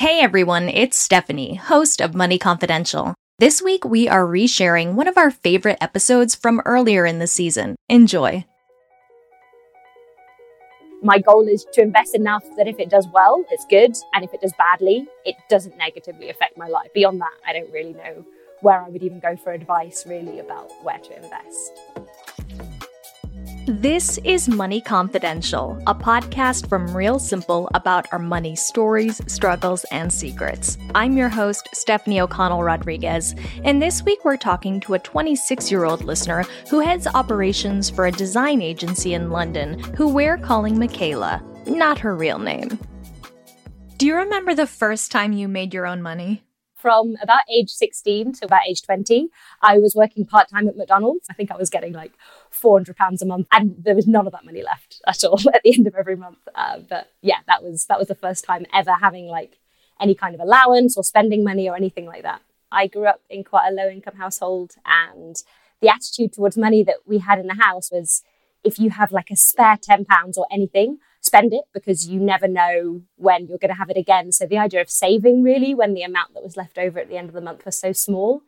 Hey everyone, it's Stephanie, host of Money Confidential. This week we are resharing one of our favorite episodes from earlier in the season. Enjoy. My goal is to invest enough that if it does well, it's good, and if it does badly, it doesn't negatively affect my life. Beyond that, I don't really know where I would even go for advice really about where to invest. This is Money Confidential, a podcast from Real Simple about our money stories, struggles, and secrets. I'm your host, Stephanie O'Connell Rodriguez, and this week we're talking to a 26 year old listener who heads operations for a design agency in London who we're calling Michaela, not her real name. Do you remember the first time you made your own money? From about age 16 to about age 20, I was working part time at McDonald's. I think I was getting like 400 pounds a month and there was none of that money left at all at the end of every month. Uh, but yeah, that was, that was the first time ever having like any kind of allowance or spending money or anything like that. I grew up in quite a low income household and the attitude towards money that we had in the house was if you have like a spare 10 pounds or anything, spend it because you never know when you're going to have it again. So the idea of saving really when the amount that was left over at the end of the month was so small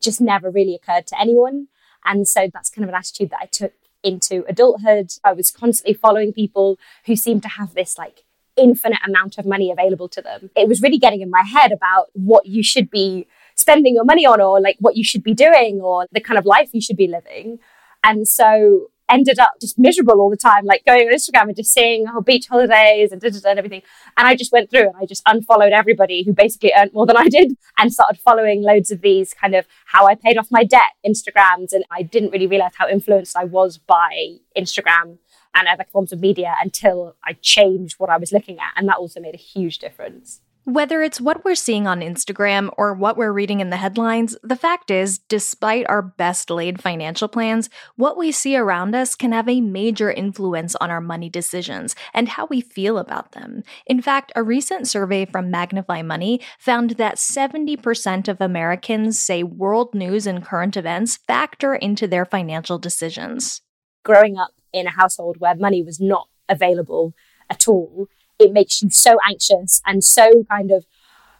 just never really occurred to anyone. And so that's kind of an attitude that I took into adulthood. I was constantly following people who seemed to have this like infinite amount of money available to them. It was really getting in my head about what you should be spending your money on or like what you should be doing or the kind of life you should be living. And so ended up just miserable all the time, like going on Instagram and just seeing oh, beach holidays and, and everything. And I just went through and I just unfollowed everybody who basically earned more than I did and started following loads of these kind of how I paid off my debt Instagrams. And I didn't really realize how influenced I was by Instagram and other forms of media until I changed what I was looking at. And that also made a huge difference. Whether it's what we're seeing on Instagram or what we're reading in the headlines, the fact is, despite our best laid financial plans, what we see around us can have a major influence on our money decisions and how we feel about them. In fact, a recent survey from Magnify Money found that 70% of Americans say world news and current events factor into their financial decisions. Growing up in a household where money was not available at all, it makes you so anxious and so kind of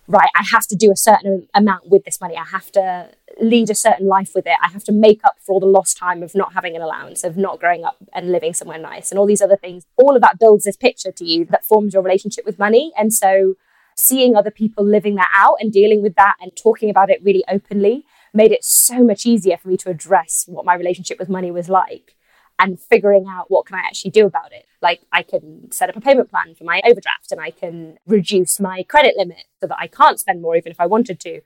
right i have to do a certain amount with this money. I have to lead a certain life with it. I have to make up for all the lost time of not having an allowance of not growing up and living somewhere nice and all these other things. All of that builds this picture to you that forms your relationship with money. And so seeing other people living that out and dealing with that and talking about it really openly made it so much easier for me to address what my relationship with money was like and figuring out what can I actually do about it. Like I can set up a payment plan for my overdraft and I can reduce my credit limit so that I can't spend more even if I wanted to.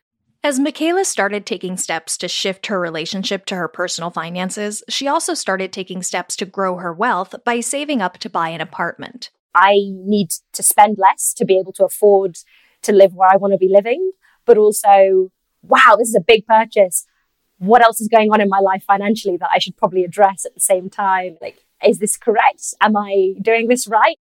As Michaela started taking steps to shift her relationship to her personal finances, she also started taking steps to grow her wealth by saving up to buy an apartment. I need to spend less to be able to afford to live where I want to be living, but also, wow, this is a big purchase what else is going on in my life financially that I should probably address at the same time? Like, is this correct? Am I doing this right?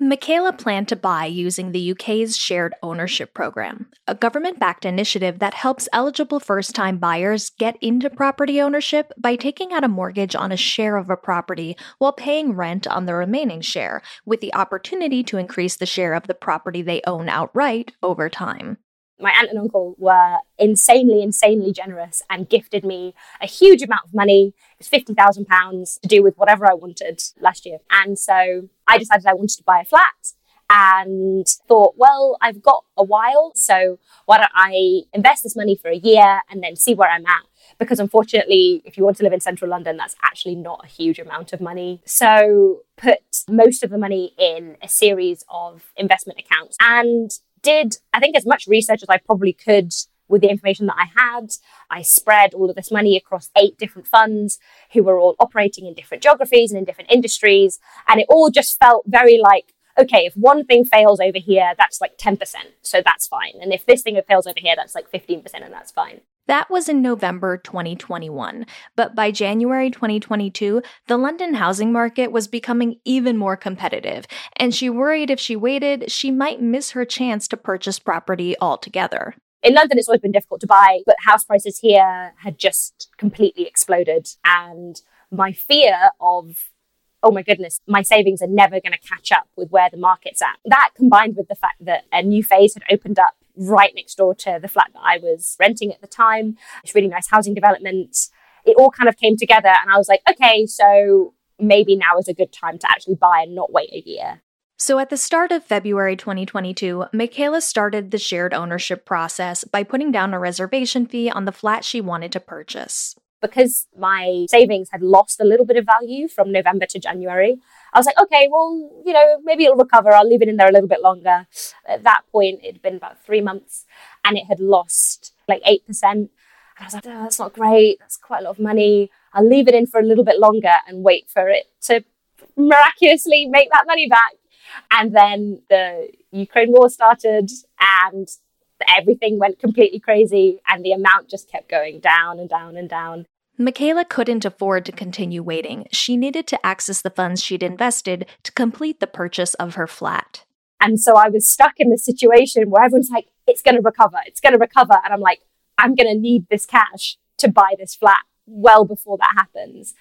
Michaela planned to buy using the UK's Shared Ownership Program, a government backed initiative that helps eligible first time buyers get into property ownership by taking out a mortgage on a share of a property while paying rent on the remaining share, with the opportunity to increase the share of the property they own outright over time my aunt and uncle were insanely, insanely generous and gifted me a huge amount of money. It was £50,000 to do with whatever I wanted last year. And so I decided I wanted to buy a flat and thought, well, I've got a while. So why don't I invest this money for a year and then see where I'm at? Because unfortunately, if you want to live in central London, that's actually not a huge amount of money. So put most of the money in a series of investment accounts and did, I think, as much research as I probably could with the information that I had. I spread all of this money across eight different funds who were all operating in different geographies and in different industries. And it all just felt very like okay, if one thing fails over here, that's like 10%. So that's fine. And if this thing fails over here, that's like 15% and that's fine. That was in November 2021. But by January 2022, the London housing market was becoming even more competitive, and she worried if she waited, she might miss her chance to purchase property altogether. In London, it's always been difficult to buy, but house prices here had just completely exploded. And my fear of oh my goodness, my savings are never going to catch up with where the market's at. That combined with the fact that a new phase had opened up right next door to the flat that I was renting at the time. It's really nice housing development. It all kind of came together, and I was like, okay, so maybe now is a good time to actually buy and not wait a year. So, at the start of February 2022, Michaela started the shared ownership process by putting down a reservation fee on the flat she wanted to purchase. Because my savings had lost a little bit of value from November to January, I was like, okay, well, you know, maybe it'll recover. I'll leave it in there a little bit longer. At that point, it'd been about three months and it had lost like 8%. And I was like, oh, that's not great. That's quite a lot of money. I'll leave it in for a little bit longer and wait for it to miraculously make that money back. And then the Ukraine war started and everything went completely crazy and the amount just kept going down and down and down. Michaela couldn't afford to continue waiting. She needed to access the funds she'd invested to complete the purchase of her flat. And so I was stuck in this situation where everyone's like, it's going to recover, it's going to recover. And I'm like, I'm going to need this cash to buy this flat well before that happens.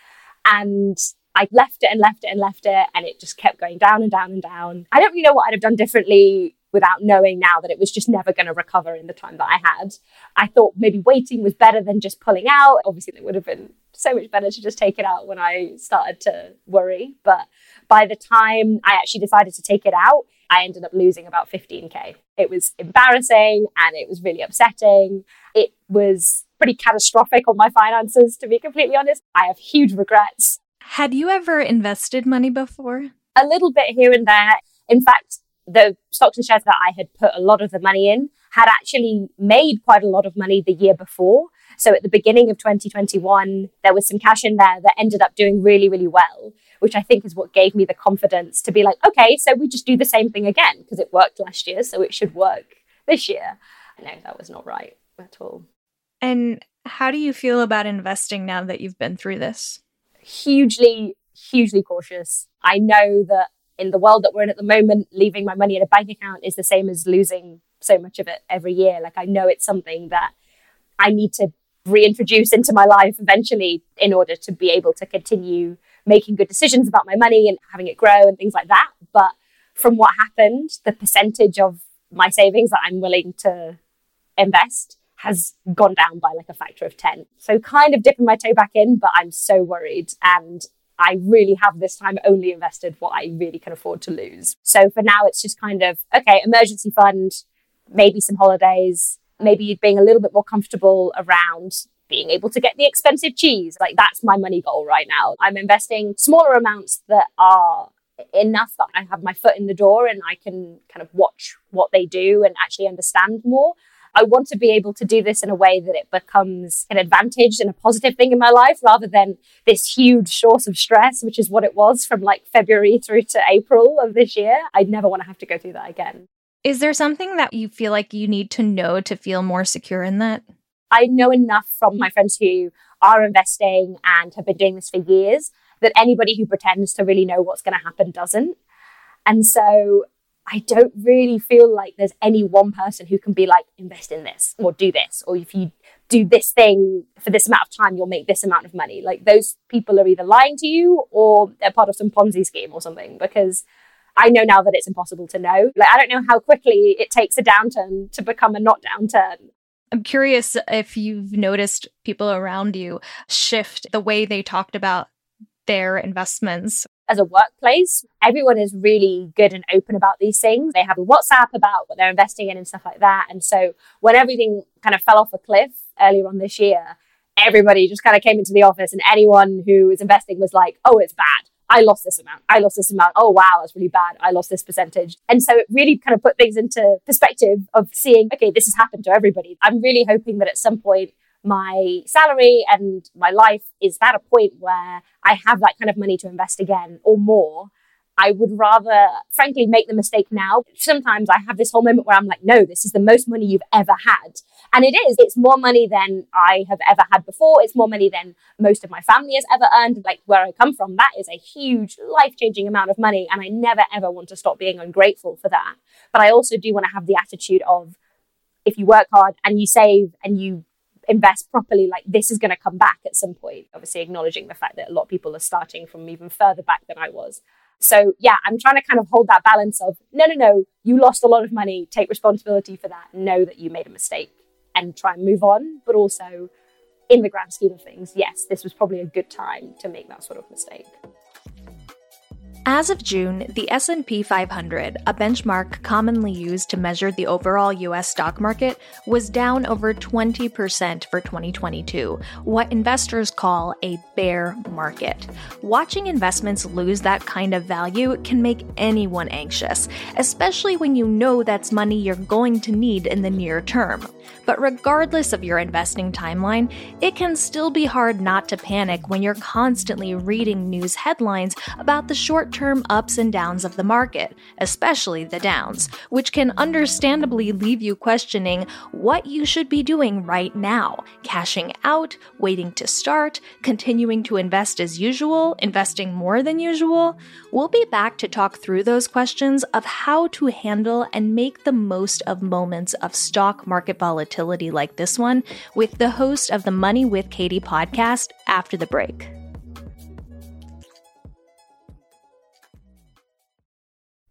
And I left it and left it and left it, and it just kept going down and down and down. I don't really know what I'd have done differently without knowing now that it was just never going to recover in the time that I had. I thought maybe waiting was better than just pulling out. Obviously, it would have been so much better to just take it out when I started to worry. But by the time I actually decided to take it out, I ended up losing about 15K. It was embarrassing and it was really upsetting. It was pretty catastrophic on my finances, to be completely honest. I have huge regrets. Had you ever invested money before? A little bit here and there. In fact, the stocks and shares that I had put a lot of the money in had actually made quite a lot of money the year before. So at the beginning of 2021, there was some cash in there that ended up doing really, really well, which I think is what gave me the confidence to be like, okay, so we just do the same thing again because it worked last year, so it should work this year. No, that was not right at all. And how do you feel about investing now that you've been through this? Hugely, hugely cautious. I know that in the world that we're in at the moment, leaving my money in a bank account is the same as losing so much of it every year. Like I know it's something that I need to reintroduce into my life eventually in order to be able to continue making good decisions about my money and having it grow and things like that. But from what happened, the percentage of my savings that I'm willing to invest has gone down by like a factor of 10. So kind of dipping my toe back in, but I'm so worried. And I really have this time only invested what I really can afford to lose. So for now, it's just kind of, okay, emergency fund, maybe some holidays, maybe being a little bit more comfortable around being able to get the expensive cheese. Like that's my money goal right now. I'm investing smaller amounts that are enough that I have my foot in the door and I can kind of watch what they do and actually understand more. I want to be able to do this in a way that it becomes an advantage and a positive thing in my life rather than this huge source of stress, which is what it was from like February through to April of this year. I'd never want to have to go through that again. Is there something that you feel like you need to know to feel more secure in that? I know enough from my friends who are investing and have been doing this for years that anybody who pretends to really know what's going to happen doesn't. And so I don't really feel like there's any one person who can be like, invest in this or do this, or if you do this thing for this amount of time, you'll make this amount of money. Like those people are either lying to you or they're part of some Ponzi scheme or something because I know now that it's impossible to know. Like I don't know how quickly it takes a downturn to become a not downturn. I'm curious if you've noticed people around you shift the way they talked about their investments as a workplace, everyone is really good and open about these things. They have a WhatsApp about what they're investing in and stuff like that. And so when everything kind of fell off a cliff earlier on this year, everybody just kind of came into the office and anyone who was investing was like, oh, it's bad. I lost this amount. I lost this amount. Oh, wow, that's really bad. I lost this percentage. And so it really kind of put things into perspective of seeing, okay, this has happened to everybody. I'm really hoping that at some point my salary and my life is at a point where I have that kind of money to invest again or more. I would rather, frankly, make the mistake now. Sometimes I have this whole moment where I'm like, no, this is the most money you've ever had. And it is. It's more money than I have ever had before. It's more money than most of my family has ever earned. Like where I come from, that is a huge life changing amount of money. And I never, ever want to stop being ungrateful for that. But I also do want to have the attitude of if you work hard and you save and you invest properly, like this is going to come back at some point. Obviously, acknowledging the fact that a lot of people are starting from even further back than I was. So yeah, I'm trying to kind of hold that balance of no, no, no, you lost a lot of money, take responsibility for that, know that you made a mistake and try and move on. But also, in the grand scheme of things, yes, this was probably a good time to make that sort of mistake. As of June, the S&P 500, a benchmark commonly used to measure the overall US stock market, was down over 20% for 2022, what investors call a bear market. Watching investments lose that kind of value can make anyone anxious, especially when you know that's money you're going to need in the near term. But regardless of your investing timeline, it can still be hard not to panic when you're constantly reading news headlines about the short term ups and downs of the market, especially the downs, which can understandably leave you questioning what you should be doing right now cashing out, waiting to start, continuing to invest as usual, investing more than usual. We'll be back to talk through those questions of how to handle and make the most of moments of stock market volatility like this one with the host of the Money with Katie podcast after the break.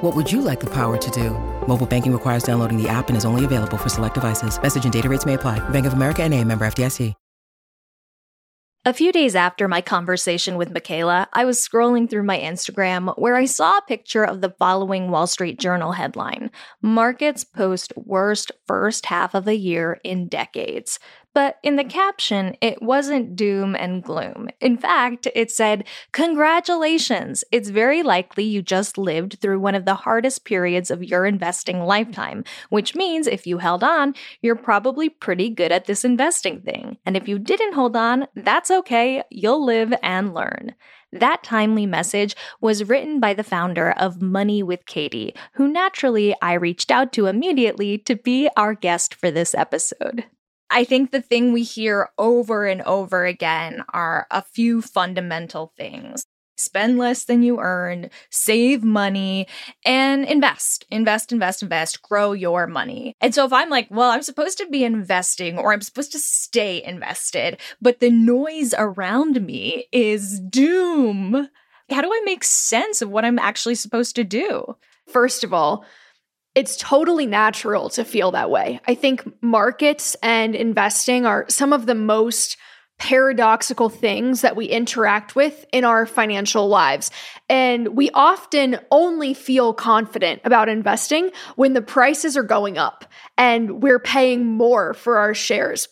What would you like the power to do? Mobile banking requires downloading the app and is only available for select devices. Message and data rates may apply. Bank of America and a member FDIC. A few days after my conversation with Michaela, I was scrolling through my Instagram where I saw a picture of the following Wall Street Journal headline Markets post worst first half of a year in decades. But in the caption, it wasn't doom and gloom. In fact, it said, Congratulations! It's very likely you just lived through one of the hardest periods of your investing lifetime, which means if you held on, you're probably pretty good at this investing thing. And if you didn't hold on, that's okay, you'll live and learn. That timely message was written by the founder of Money with Katie, who naturally I reached out to immediately to be our guest for this episode. I think the thing we hear over and over again are a few fundamental things. Spend less than you earn, save money, and invest. Invest, invest, invest, grow your money. And so if I'm like, well, I'm supposed to be investing or I'm supposed to stay invested, but the noise around me is doom, how do I make sense of what I'm actually supposed to do? First of all, it's totally natural to feel that way. I think markets and investing are some of the most paradoxical things that we interact with in our financial lives. And we often only feel confident about investing when the prices are going up and we're paying more for our shares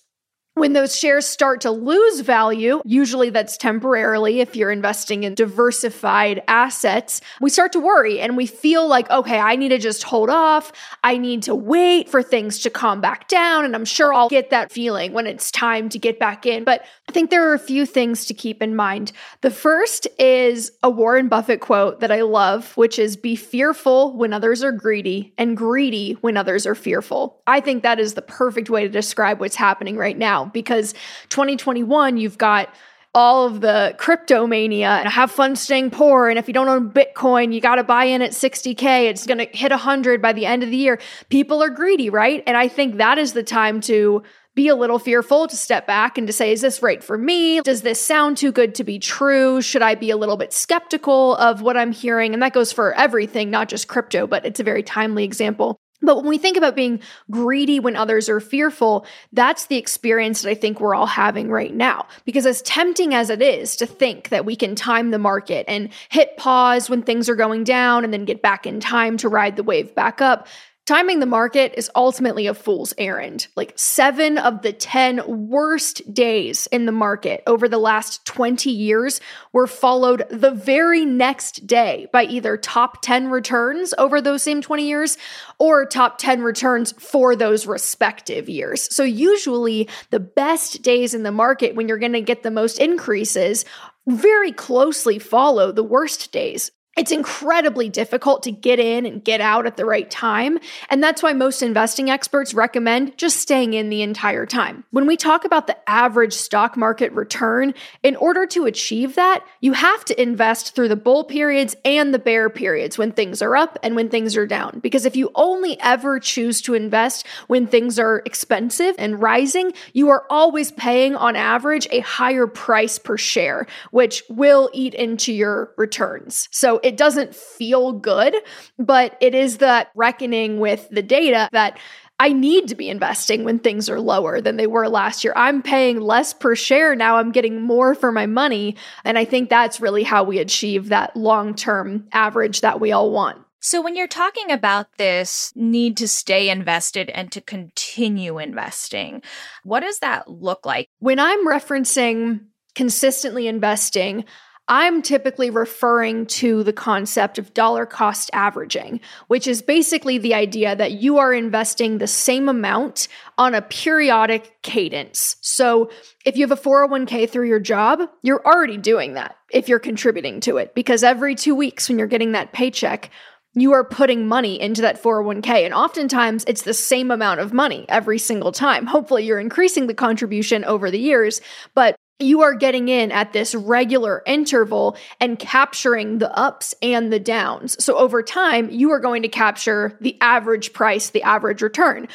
when those shares start to lose value, usually that's temporarily if you're investing in diversified assets, we start to worry and we feel like, okay, I need to just hold off. I need to wait for things to calm back down. And I'm sure I'll get that feeling when it's time to get back in. But I think there are a few things to keep in mind. The first is a Warren Buffett quote that I love, which is be fearful when others are greedy and greedy when others are fearful. I think that is the perfect way to describe what's happening right because 2021, you've got all of the crypto mania and have fun staying poor. And if you don't own Bitcoin, you got to buy in at 60K. It's going to hit 100 by the end of the year. People are greedy, right? And I think that is the time to be a little fearful to step back and to say, is this right for me? Does this sound too good to be true? Should I be a little bit skeptical of what I'm hearing? And that goes for everything, not just crypto, but it's a very timely example. But when we think about being greedy when others are fearful, that's the experience that I think we're all having right now. Because as tempting as it is to think that we can time the market and hit pause when things are going down and then get back in time to ride the wave back up, Timing the market is ultimately a fool's errand. Like seven of the 10 worst days in the market over the last 20 years were followed the very next day by either top 10 returns over those same 20 years or top 10 returns for those respective years. So, usually, the best days in the market when you're going to get the most increases very closely follow the worst days it's incredibly difficult to get in and get out at the right time. And that's why most investing experts recommend just staying in the entire time. When we talk about the average stock market return, in order to achieve that, you have to invest through the bull periods and the bear periods when things are up and when things are down. Because if you only ever choose to invest when things are expensive and rising, you are always paying on average a higher price per share, which will eat into your returns. So it doesn't feel good, but it is that reckoning with the data that I need to be investing when things are lower than they were last year. I'm paying less per share now. I'm getting more for my money. And I think that's really how we achieve that long term average that we all want. So, when you're talking about this need to stay invested and to continue investing, what does that look like? When I'm referencing consistently investing, I'm typically referring to the concept of dollar cost averaging, which is basically the idea that you are investing the same amount on a periodic cadence. So if you have a 401k through your job, you're already doing that if you're contributing to it, because every two weeks when you're getting that paycheck, you are putting money into that 401k. And oftentimes it's the same amount of money every single time. Hopefully you're increasing the contribution over the years, but you are getting in at this regular interval and capturing the ups and the downs. So over time, you are going to capture the average price, the average return.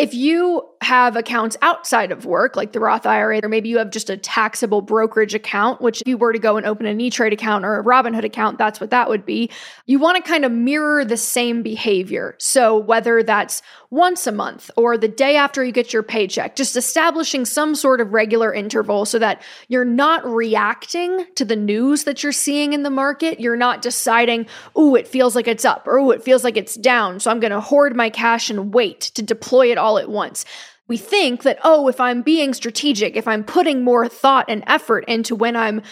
If you have accounts outside of work, like the Roth IRA, or maybe you have just a taxable brokerage account, which if you were to go and open an E Trade account or a Robinhood account, that's what that would be. You want to kind of mirror the same behavior. So whether that's once a month or the day after you get your paycheck, just establishing some sort of regular interval so that you're not reacting to the news that you're seeing in the market. You're not deciding, oh, it feels like it's up or oh, it feels like it's down. So I'm going to hoard my cash and wait to deploy it all all at once. We think that, oh, if I'm being strategic, if I'm putting more thought and effort into when I'm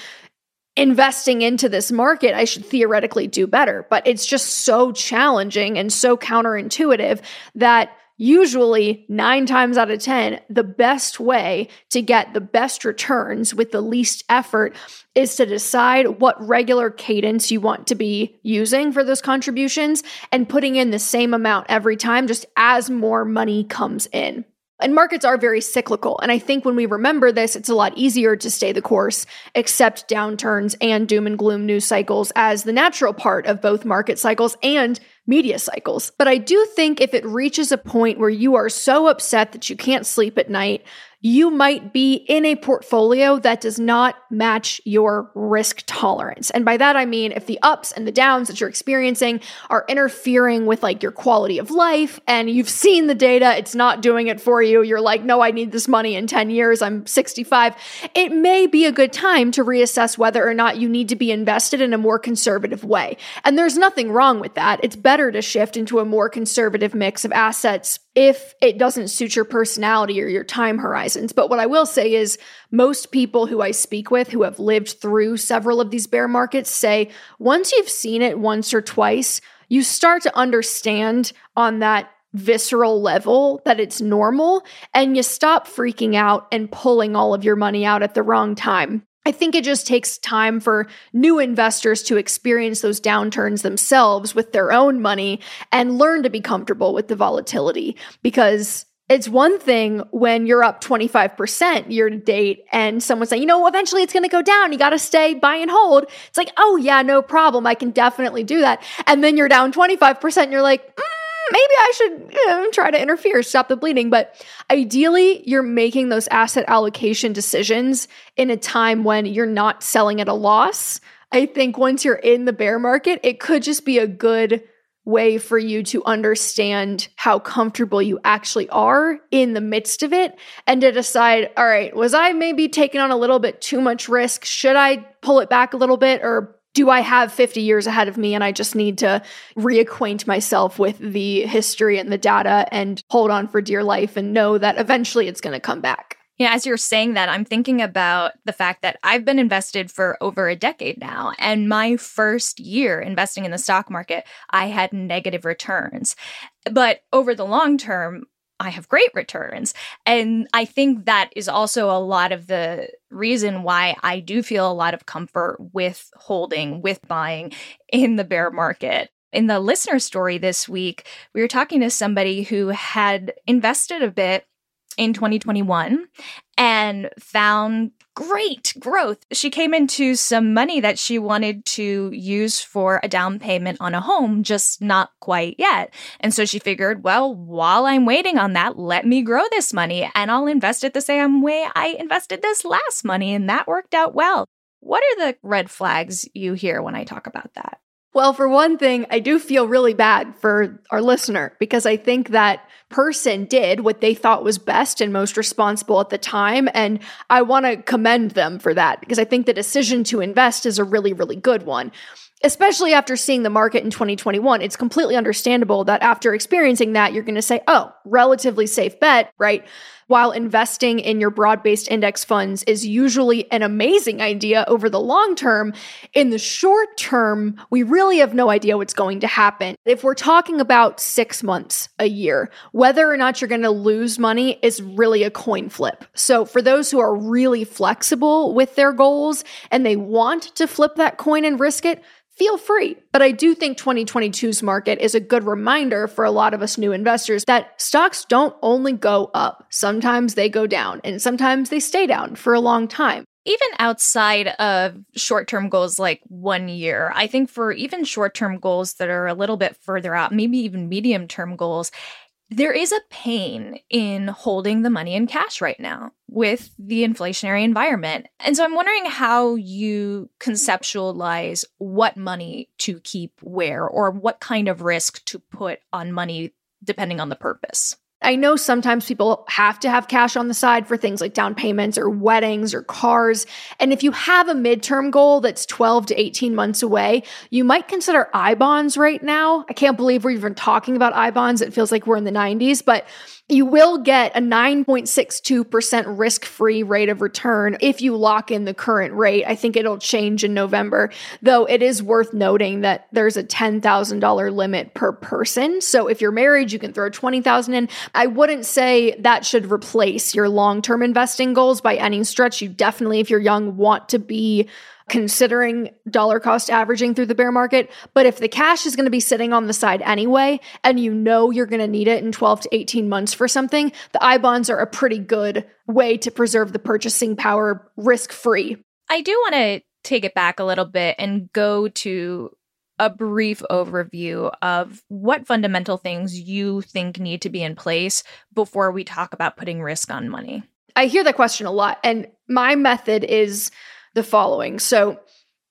investing into this market, I should theoretically do better. But it's just so challenging and so counterintuitive that usually nine times out of 10, the best way to get the best returns with the least effort is to decide what regular cadence you want to be using for those contributions and putting in the same amount every time, just as more money comes in. And markets are very cyclical. And I think when we remember this, it's a lot easier to stay the course, accept downturns and doom and gloom news cycles as the natural part of both market cycles and media cycles. But I do think if it reaches a point where you are so upset that you can't sleep at night, you might be in a portfolio that does not match your risk tolerance. And by that, I mean if the ups and the downs that you're experiencing are interfering with like your quality of life and you've seen the data, it's not doing it for you. You're like, no, I need this money in 10 years. I'm 65. It may be a good time to reassess whether or not you need to be invested in a more conservative way. And there's nothing wrong with that. It's better to shift into a more conservative mix of assets if it doesn't suit your personality or your time horizons. But what I will say is, most people who I speak with who have lived through several of these bear markets say once you've seen it once or twice, you start to understand on that visceral level that it's normal and you stop freaking out and pulling all of your money out at the wrong time. I think it just takes time for new investors to experience those downturns themselves with their own money and learn to be comfortable with the volatility because it's one thing when you're up 25% year to date and someone's saying, you know, eventually it's going to go down. You got to stay buy and hold. It's like, oh, yeah, no problem. I can definitely do that. And then you're down 25% and you're like, mm, maybe I should you know, try to interfere, stop the bleeding. But ideally, you're making those asset allocation decisions in a time when you're not selling at a loss. I think once you're in the bear market, it could just be a good way for you to understand how comfortable you actually are in the midst of it and to decide, all right, was I maybe taking on a little bit too much risk? Should I pull it back a little bit or do I have 50 years ahead of me and I just need to reacquaint myself with the history and the data and hold on for dear life and know that eventually it's going to come back? Yeah, as you're saying that, I'm thinking about the fact that I've been invested for over a decade now. And my first year investing in the stock market, I had negative returns. But over the long term, I have great returns. And I think that is also a lot of the reason why I do feel a lot of comfort with holding, with buying in the bear market. In the listener story this week, we were talking to somebody who had invested a bit in 2021 and found great growth. She came into some money that she wanted to use for a down payment on a home, just not quite yet. And so she figured, well, while I'm waiting on that, let me grow this money and I'll invest it the same way I invested this last money. And that worked out well. What are the red flags you hear when I talk about that? Well, for one thing, I do feel really bad for our listener because I think that person did what they thought was best and most responsible at the time. And I want to commend them for that because I think the decision to invest is a really, really good one especially after seeing the market in 2021, it's completely understandable that after experiencing that, you're going to say, oh, relatively safe bet, right? While investing in your broad based index funds is usually an amazing idea over the long term, in the short term, we really have no idea what's going to happen. If we're talking about six months, a year, whether or not you're going to lose money is really a coin flip. So, for those who are really flexible with their goals and they want to flip that coin and risk it, feel free. But I do think 2022's market is a good reminder for a lot of us new investors that stocks don't only go up. Sometimes they go down and sometimes they stay down for a long time. Even outside of short term goals like one year, I think for even short term goals that are a little bit further out, maybe even medium term goals, there is a pain in holding the money in cash right now with the inflationary environment. And so I'm wondering how you conceptualize what money to keep where or what kind of risk to put on money depending on the purpose. I know sometimes people have to have cash on the side for things like down payments or weddings or cars. And if you have a midterm goal that's 12 to 18 months away, you might consider I bonds right now. I can't believe we're even talking about I bonds. It feels like we're in the 90s, but you will get a 9.62% risk free rate of return if you lock in the current rate. I think it'll change in November, though it is worth noting that there's a $10,000 limit per person. So if you're married, you can throw 20,000 in. I wouldn't say that should replace your long term investing goals by any stretch. You definitely, if you're young, want to be considering dollar cost averaging through the bear market. But if the cash is going to be sitting on the side anyway, and you know you're going to need it in 12 to 18 months for something, the I bonds are a pretty good way to preserve the purchasing power risk free. I do want to take it back a little bit and go to a brief overview of what fundamental things you think need to be in place before we talk about putting risk on money. I hear that question a lot. And my method is the following. So,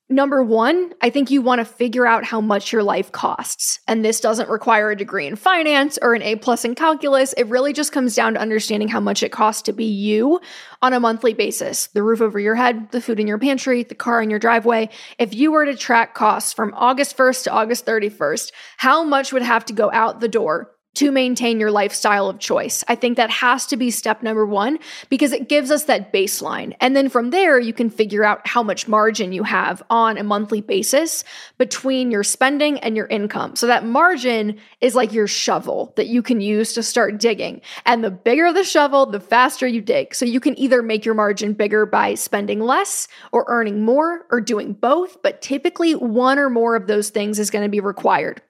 Number one, I think you want to figure out how much your life costs. And this doesn't require a degree in finance or an A plus in calculus. It really just comes down to understanding how much it costs to be you on a monthly basis. The roof over your head, the food in your pantry, the car in your driveway. If you were to track costs from August 1st to August 31st, how much would have to go out the door to maintain your lifestyle of choice. I think that has to be step number one because it gives us that baseline. And then from there, you can figure out how much margin you have on a monthly basis between your spending and your income. So that margin is like your shovel that you can use to start digging. And the bigger the shovel, the faster you dig. So you can either make your margin bigger by spending less or earning more or doing both. But typically, one or more of those things is going to be required.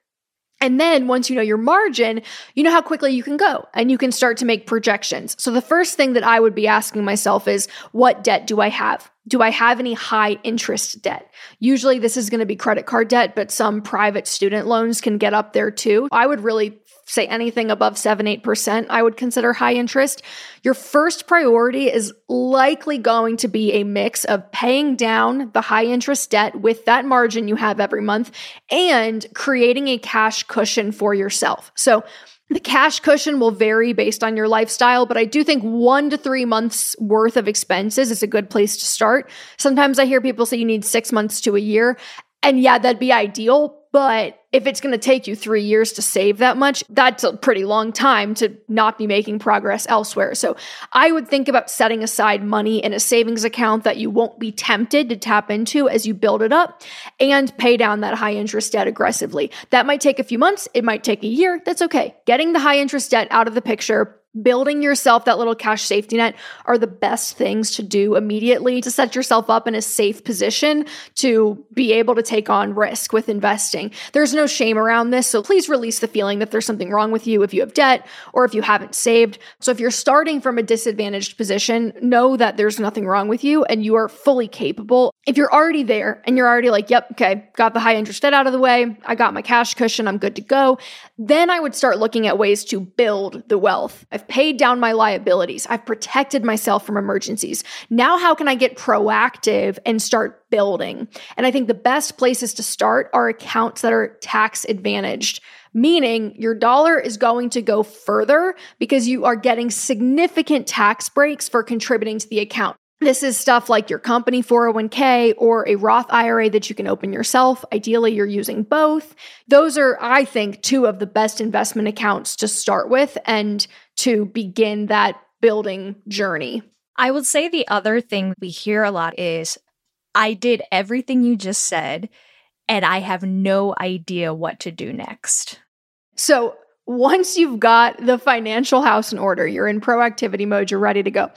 And then once you know your margin, you know how quickly you can go and you can start to make projections. So the first thing that I would be asking myself is what debt do I have? Do I have any high interest debt? Usually this is going to be credit card debt, but some private student loans can get up there too. I would really say anything above 7 8%, I would consider high interest. Your first priority is likely going to be a mix of paying down the high interest debt with that margin you have every month and creating a cash cushion for yourself. So, the cash cushion will vary based on your lifestyle, but I do think one to three months worth of expenses is a good place to start. Sometimes I hear people say you need six months to a year. And yeah, that'd be ideal. But if it's going to take you three years to save that much, that's a pretty long time to not be making progress elsewhere. So I would think about setting aside money in a savings account that you won't be tempted to tap into as you build it up and pay down that high interest debt aggressively. That might take a few months, it might take a year. That's okay. Getting the high interest debt out of the picture building yourself that little cash safety net are the best things to do immediately to set yourself up in a safe position to be able to take on risk with investing. There's no shame around this, so please release the feeling that there's something wrong with you if you have debt or if you haven't saved. So if you're starting from a disadvantaged position, know that there's nothing wrong with you and you are fully capable. If you're already there and you're already like, yep, okay, got the high interest debt out of the way, I got my cash cushion, I'm good to go, then I would start looking at ways to build the wealth. I've paid down my liabilities. I've protected myself from emergencies. Now, how can I get proactive and start building? And I think the best places to start are accounts that are tax advantaged meaning your dollar is going to go further because you are getting significant tax breaks for contributing to the account. This is stuff like your company 401k or a Roth IRA that you can open yourself. Ideally, you're using both. Those are, I think, two of the best investment accounts to start with and to begin that building journey. I would say the other thing we hear a lot is I did everything you just said, and I have no idea what to do next. So, once you've got the financial house in order, you're in proactivity mode, you're ready to go.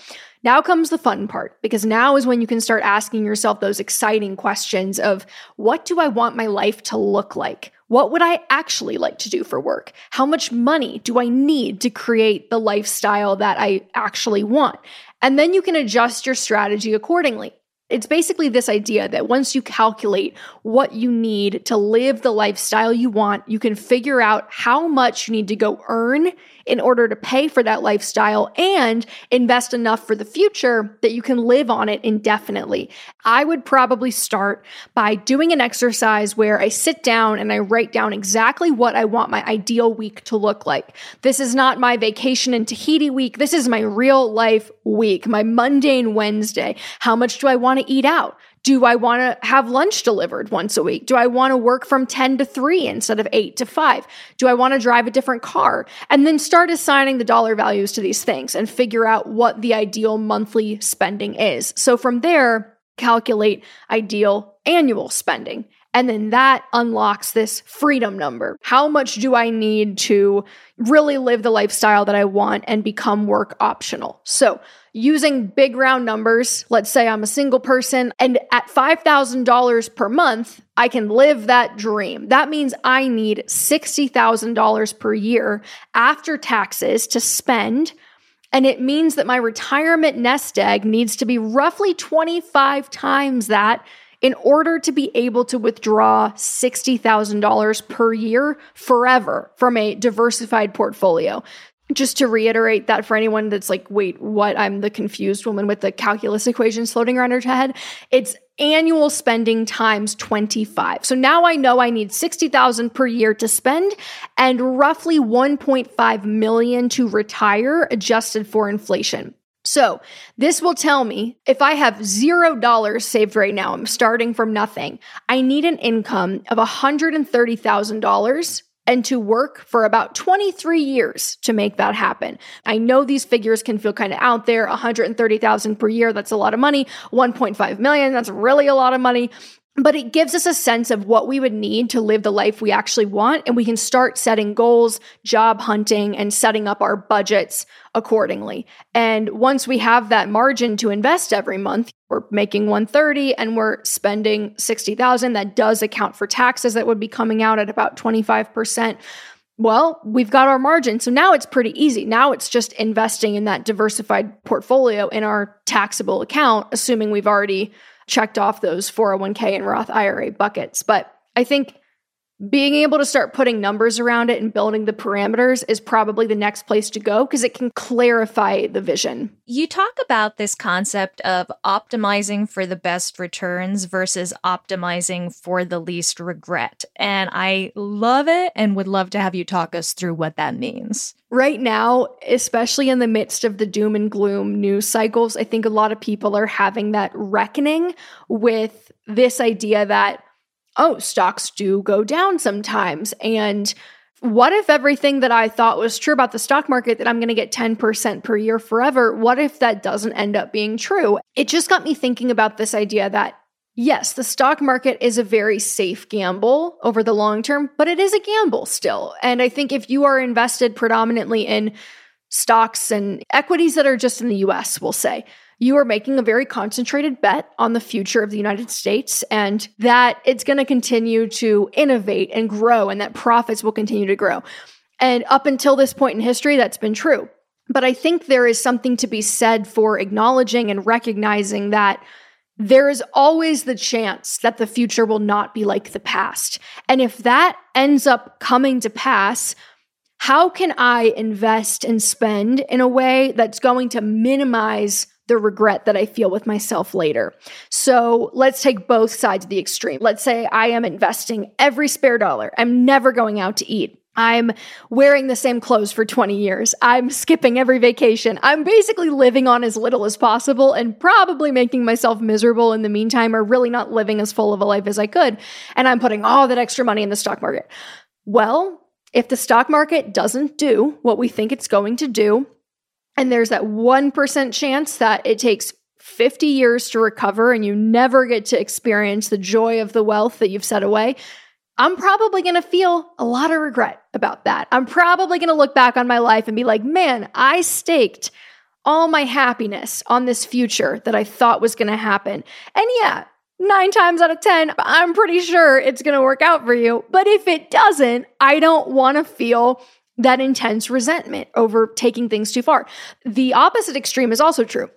Now comes the fun part because now is when you can start asking yourself those exciting questions of what do I want my life to look like? What would I actually like to do for work? How much money do I need to create the lifestyle that I actually want? And then you can adjust your strategy accordingly. It's basically this idea that once you calculate what you need to live the lifestyle you want, you can figure out how much you need to go earn in order to pay for that lifestyle and invest enough for the future that you can live on it indefinitely. I would probably start by doing an exercise where I sit down and I write down exactly what I want my ideal week to look like. This is not my vacation in Tahiti week. This is my real life week, my mundane Wednesday. How much do I want to eat out? Do I want to have lunch delivered once a week? Do I want to work from 10 to 3 instead of 8 to 5? Do I want to drive a different car? And then start assigning the dollar values to these things and figure out what the ideal monthly spending is. So from there, calculate ideal annual spending. And then that unlocks this freedom number. How much do I need to really live the lifestyle that I want and become work optional? So using big round numbers, let's say I'm a single person and at $5,000 per month, I can live that dream. That means I need $60,000 per year after taxes to spend. And it means that my retirement nest egg needs to be roughly 25 times that in order to be able to withdraw $60,000 per year forever from a diversified portfolio just to reiterate that for anyone that's like, wait, what? I'm the confused woman with the calculus equations floating around her head. It's annual spending times 25. So now I know I need 60,000 per year to spend and roughly 1.5 million to retire adjusted for inflation. So, this will tell me if I have zero dollars saved right now, I'm starting from nothing. I need an income of $130,000 and to work for about 23 years to make that happen. I know these figures can feel kind of out there, 130,000 per year, that's a lot of money, 1.5 million, that's really a lot of money but it gives us a sense of what we would need to live the life we actually want. And we can start setting goals, job hunting, and setting up our budgets accordingly. And once we have that margin to invest every month, we're making 130 and we're spending 60,000. That does account for taxes that would be coming out at about 25%. Well, we've got our margin. So now it's pretty easy. Now it's just investing in that diversified portfolio in our taxable account, assuming we've already checked off those 401k and Roth IRA buckets. But I think being able to start putting numbers around it and building the parameters is probably the next place to go because it can clarify the vision. You talk about this concept of optimizing for the best returns versus optimizing for the least regret. And I love it and would love to have you talk us through what that means. Right now, especially in the midst of the doom and gloom news cycles, I think a lot of people are having that reckoning with this idea that oh, stocks do go down sometimes. And what if everything that I thought was true about the stock market that I'm going to get 10% per year forever? What if that doesn't end up being true? It just got me thinking about this idea that yes, the stock market is a very safe gamble over the long term, but it is a gamble still. And I think if you are invested predominantly in stocks and equities that are just in the US, we'll say, you are making a very concentrated bet on the future of the United States and that it's going to continue to innovate and grow and that profits will continue to grow. And up until this point in history, that's been true. But I think there is something to be said for acknowledging and recognizing that there is always the chance that the future will not be like the past. And if that ends up coming to pass, how can I invest and spend in a way that's going to minimize the regret that I feel with myself later. So let's take both sides of the extreme. Let's say I am investing every spare dollar. I'm never going out to eat. I'm wearing the same clothes for 20 years. I'm skipping every vacation. I'm basically living on as little as possible and probably making myself miserable in the meantime or really not living as full of a life as I could. And I'm putting all that extra money in the stock market. Well, if the stock market doesn't do what we think it's going to do, and there's that 1% chance that it takes 50 years to recover and you never get to experience the joy of the wealth that you've set away. I'm probably going to feel a lot of regret about that. I'm probably going to look back on my life and be like, man, I staked all my happiness on this future that I thought was going to happen. And yeah, nine times out of 10, I'm pretty sure it's going to work out for you. But if it doesn't, I don't want to feel that intense resentment over taking things too far. The opposite extreme is also true.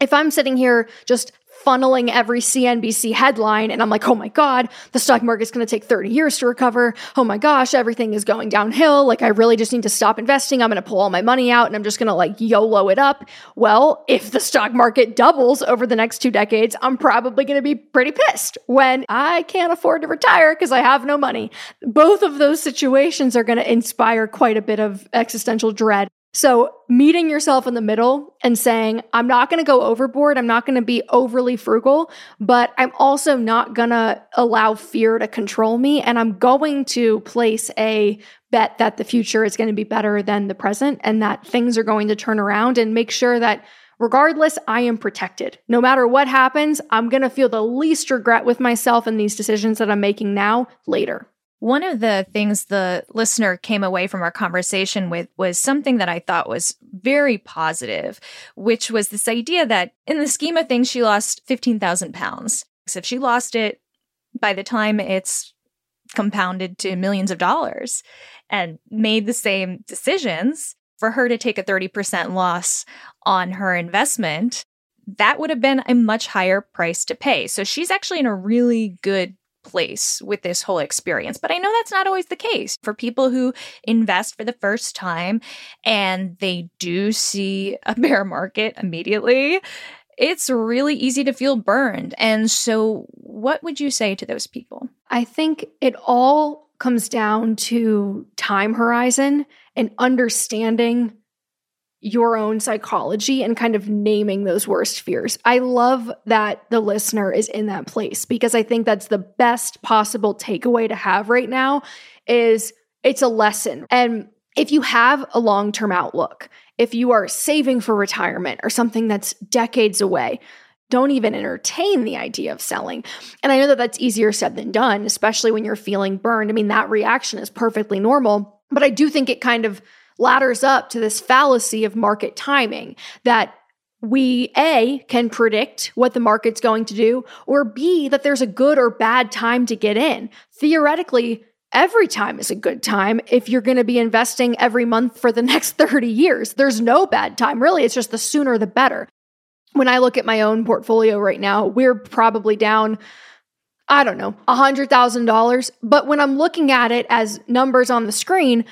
If I'm sitting here just funneling every CNBC headline. And I'm like, oh my God, the stock market's going to take 30 years to recover. Oh my gosh, everything is going downhill. Like, I really just need to stop investing. I'm going to pull all my money out and I'm just going to like YOLO it up. Well, if the stock market doubles over the next two decades, I'm probably going to be pretty pissed when I can't afford to retire because I have no money. Both of those situations are going to inspire quite a bit of existential dread. So, meeting yourself in the middle and saying, I'm not going to go overboard. I'm not going to be overly frugal, but I'm also not going to allow fear to control me. And I'm going to place a bet that the future is going to be better than the present and that things are going to turn around and make sure that regardless, I am protected. No matter what happens, I'm going to feel the least regret with myself and these decisions that I'm making now later. One of the things the listener came away from our conversation with was something that I thought was very positive, which was this idea that in the scheme of things, she lost 15,000 pounds. So if she lost it by the time it's compounded to millions of dollars and made the same decisions, for her to take a 30% loss on her investment, that would have been a much higher price to pay. So she's actually in a really good place with this whole experience. But I know that's not always the case for people who invest for the first time and they do see a bear market immediately. It's really easy to feel burned. And so, what would you say to those people? I think it all comes down to time horizon and understanding your own psychology and kind of naming those worst fears. I love that the listener is in that place because I think that's the best possible takeaway to have right now is it's a lesson. And if you have a long-term outlook, if you are saving for retirement or something that's decades away, don't even entertain the idea of selling. And I know that that's easier said than done, especially when you're feeling burned. I mean, that reaction is perfectly normal, but I do think it kind of ladders up to this fallacy of market timing that we A can predict what the market's going to do, or B, that there's a good or bad time to get in. Theoretically, every time is a good time if you're going to be investing every month for the next 30 years. There's no bad time. Really, it's just the sooner the better. When I look at my own portfolio right now, we're probably down. I don't know, $100,000. But when I'm looking at it as numbers on the screen,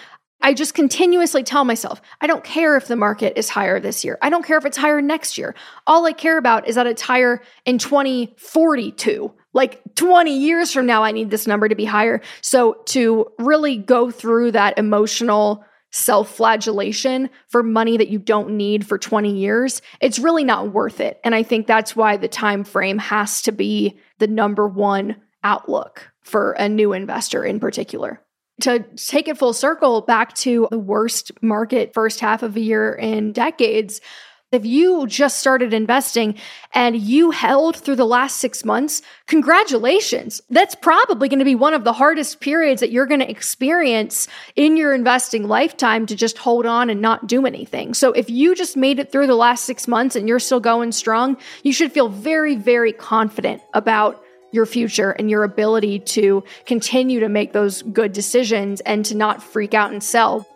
I just continuously tell myself, I don't care if the market is higher this year. I don't care if it's higher next year. All I care about is that it's higher in 2042. Like 20 years from now, I need this number to be higher. So to really go through that emotional self flagellation for money that you don't need for 20 years, it's really not worth it. And I think that's why the time frame has to be the number one outlook for a new investor in particular. To take it full circle back to the worst market first half of a year in decades, if you just started investing and you held through the last six months, congratulations. That's probably going to be one of the hardest periods that you're going to experience in your investing lifetime to just hold on and not do anything. So if you just made it through the last six months and you're still going strong, you should feel very, very confident about your future and your ability to continue to make those good decisions and to not freak out and sell.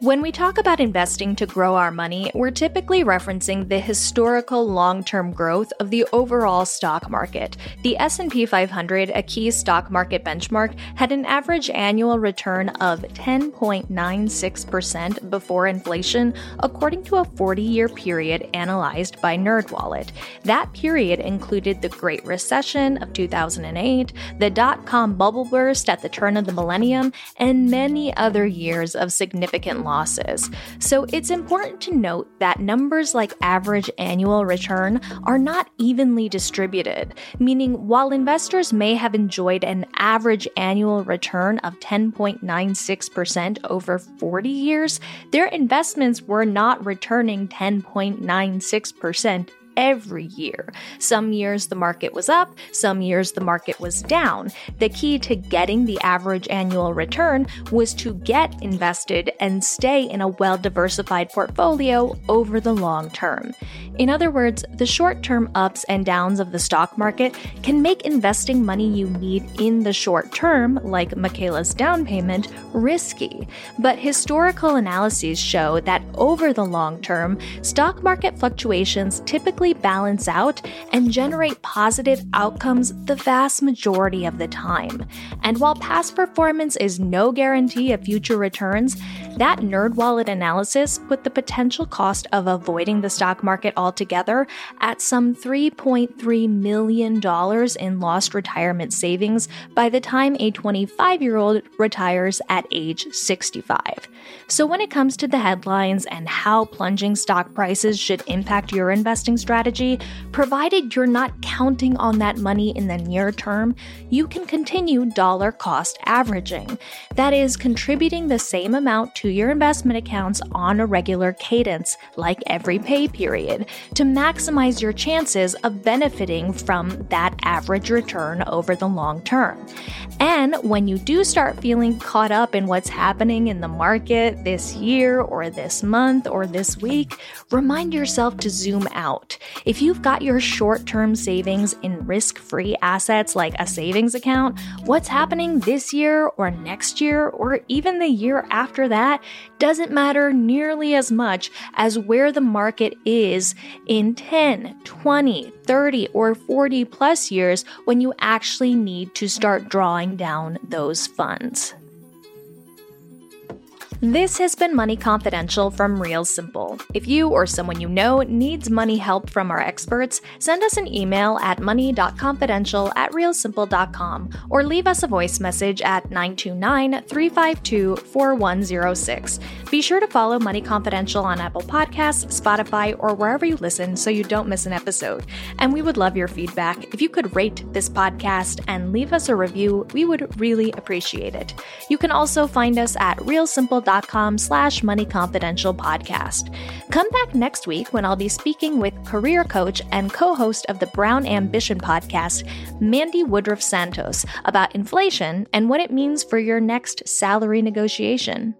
When we talk about investing to grow our money, we're typically referencing the historical long-term growth of the overall stock market. The S&P 500, a key stock market benchmark, had an average annual return of 10.96% before inflation, according to a 40-year period analyzed by NerdWallet. That period included the Great Recession of 2008, the dot-com bubble burst at the turn of the millennium, and many other years of significant losses. So it's important to note that numbers like average annual return are not evenly distributed, meaning while investors may have enjoyed an average annual return of 10.96% over 40 years, their investments were not returning 10.96% every year. Some years the market was up, some years the market was down. The key to getting the average annual return was to get invested and stay in a well diversified portfolio over the long term. In other words, the short term ups and downs of the stock market can make investing money you need in the short term, like Michaela's down payment, risky. But historical analyses show that over the long term, stock market fluctuations typically balance out and generate positive outcomes the vast majority of the time. And while past performance is no guarantee of future returns, that NerdWallet analysis put the potential cost of avoiding the stock market altogether at some $3.3 million in lost retirement savings by the time a 25 year old retires at age 65. So, when it comes to the headlines and how plunging stock prices should impact your investing strategy, provided you're not counting on that money in the near term, you can continue dollar cost averaging. That is, contributing the same amount to your investment accounts on a regular cadence, like every pay period, to maximize your chances of benefiting from that average return over the long term. And when you do start feeling caught up in what's happening in the market this year or this month or this week, remind yourself to zoom out. If you've got your short term savings in risk free assets like a savings account, what's happening this year or next year or even the year after that doesn't matter nearly as much as where the market is in 10, 20, 30, or 40 plus years when you actually need to start drawing down those funds. This has been Money Confidential from Real Simple. If you or someone you know needs money help from our experts, send us an email at money.confidential at realsimple.com or leave us a voice message at 929 352 4106. Be sure to follow Money Confidential on Apple Podcasts, Spotify, or wherever you listen so you don't miss an episode. And we would love your feedback. If you could rate this podcast and leave us a review, we would really appreciate it. You can also find us at realsimple.com com slash money confidential podcast. Come back next week when I'll be speaking with career coach and co-host of the Brown Ambition podcast, Mandi Woodruff Santos, about inflation and what it means for your next salary negotiation.